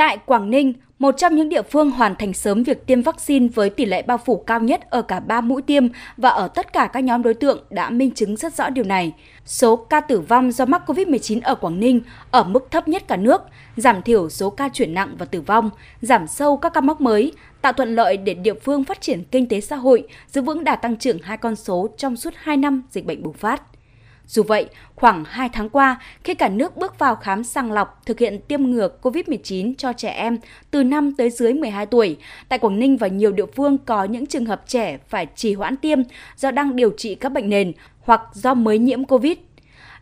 Tại Quảng Ninh, một trong những địa phương hoàn thành sớm việc tiêm vaccine với tỷ lệ bao phủ cao nhất ở cả 3 mũi tiêm và ở tất cả các nhóm đối tượng đã minh chứng rất rõ điều này. Số ca tử vong do mắc COVID-19 ở Quảng Ninh ở mức thấp nhất cả nước, giảm thiểu số ca chuyển nặng và tử vong, giảm sâu các ca mắc mới, tạo thuận lợi để địa phương phát triển kinh tế xã hội, giữ vững đà tăng trưởng hai con số trong suốt 2 năm dịch bệnh bùng phát. Dù vậy, khoảng 2 tháng qua, khi cả nước bước vào khám sàng lọc thực hiện tiêm ngừa COVID-19 cho trẻ em từ 5 tới dưới 12 tuổi, tại Quảng Ninh và nhiều địa phương có những trường hợp trẻ phải trì hoãn tiêm do đang điều trị các bệnh nền hoặc do mới nhiễm COVID.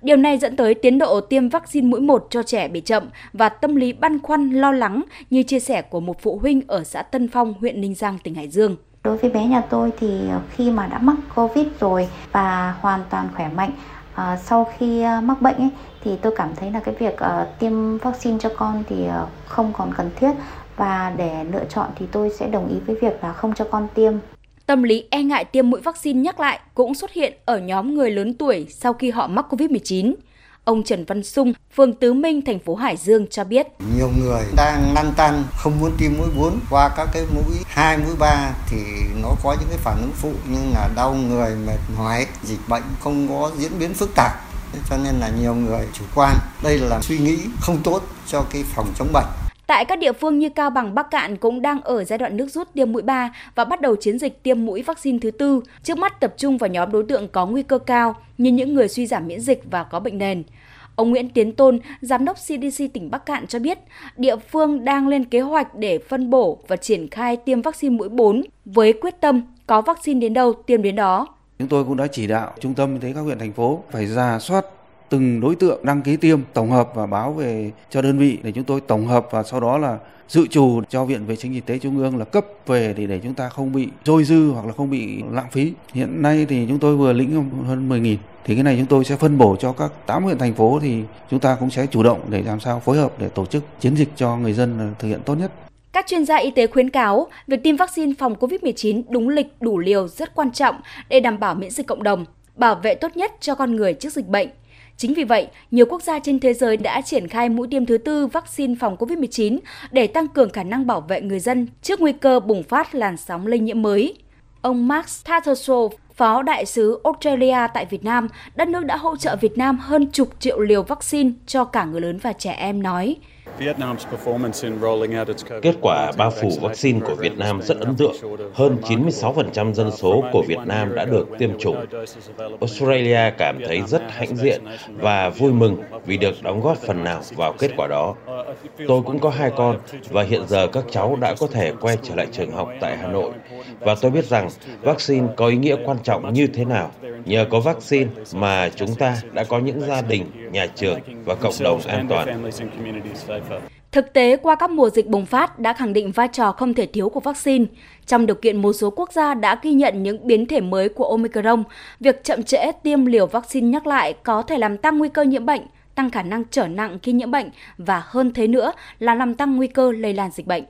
Điều này dẫn tới tiến độ tiêm vaccine mũi 1 cho trẻ bị chậm và tâm lý băn khoăn lo lắng như chia sẻ của một phụ huynh ở xã Tân Phong, huyện Ninh Giang, tỉnh Hải Dương. Đối với bé nhà tôi thì khi mà đã mắc Covid rồi và hoàn toàn khỏe mạnh à, sau khi ờ, mắc bệnh ấy, thì tôi cảm thấy là cái việc uh, tiêm vaccine cho con thì uh, không còn cần thiết và để lựa chọn thì tôi sẽ đồng ý với việc là không cho con tiêm. Tâm lý e ngại tiêm mũi vaccine nhắc lại cũng xuất hiện ở nhóm người lớn tuổi sau khi họ mắc COVID-19. Ông Trần Văn Sung, phường Tứ Minh, thành phố Hải Dương cho biết. Nhiều người đang lăn tăn không muốn tiêm mũi 4 qua các cái mũi 2, mũi 3 thì nó có những cái phản ứng phụ như là đau người, mệt mỏi, dịch bệnh không có diễn biến phức tạp cho nên là nhiều người chủ quan. Đây là suy nghĩ không tốt cho cái phòng chống bệnh. Tại các địa phương như Cao Bằng, Bắc Cạn cũng đang ở giai đoạn nước rút tiêm mũi 3 và bắt đầu chiến dịch tiêm mũi vaccine thứ tư, trước mắt tập trung vào nhóm đối tượng có nguy cơ cao như những người suy giảm miễn dịch và có bệnh nền. Ông Nguyễn Tiến Tôn, Giám đốc CDC tỉnh Bắc Cạn cho biết, địa phương đang lên kế hoạch để phân bổ và triển khai tiêm vaccine mũi 4 với quyết tâm có vaccine đến đâu tiêm đến đó. Chúng tôi cũng đã chỉ đạo trung tâm y tế các huyện thành phố phải ra soát từng đối tượng đăng ký tiêm tổng hợp và báo về cho đơn vị để chúng tôi tổng hợp và sau đó là dự trù cho viện vệ sinh y tế trung ương là cấp về để để chúng ta không bị dôi dư hoặc là không bị lãng phí hiện nay thì chúng tôi vừa lĩnh hơn 10.000 thì cái này chúng tôi sẽ phân bổ cho các 8 huyện thành phố thì chúng ta cũng sẽ chủ động để làm sao phối hợp để tổ chức chiến dịch cho người dân thực hiện tốt nhất các chuyên gia y tế khuyến cáo việc tiêm vaccine phòng COVID-19 đúng lịch đủ liều rất quan trọng để đảm bảo miễn dịch cộng đồng, bảo vệ tốt nhất cho con người trước dịch bệnh. Chính vì vậy, nhiều quốc gia trên thế giới đã triển khai mũi tiêm thứ tư vaccine phòng COVID-19 để tăng cường khả năng bảo vệ người dân trước nguy cơ bùng phát làn sóng lây nhiễm mới. Ông Max Tattersall, Phó Đại sứ Australia tại Việt Nam, đất nước đã hỗ trợ Việt Nam hơn chục triệu liều vaccine cho cả người lớn và trẻ em nói – Kết quả bao phủ vaccine của Việt Nam rất ấn tượng. Hơn 96% dân số của Việt Nam đã được tiêm chủng. Australia cảm thấy rất hãnh diện và vui mừng vì được đóng góp phần nào vào kết quả đó. Tôi cũng có hai con và hiện giờ các cháu đã có thể quay trở lại trường học tại Hà Nội. Và tôi biết rằng vaccine có ý nghĩa quan trọng như thế nào. Nhờ có vaccine mà chúng ta đã có những gia đình, nhà trường và cộng đồng an toàn. Thực tế qua các mùa dịch bùng phát đã khẳng định vai trò không thể thiếu của vaccine. Trong điều kiện một số quốc gia đã ghi nhận những biến thể mới của Omicron, việc chậm trễ tiêm liều vaccine nhắc lại có thể làm tăng nguy cơ nhiễm bệnh, tăng khả năng trở nặng khi nhiễm bệnh và hơn thế nữa là làm tăng nguy cơ lây lan dịch bệnh.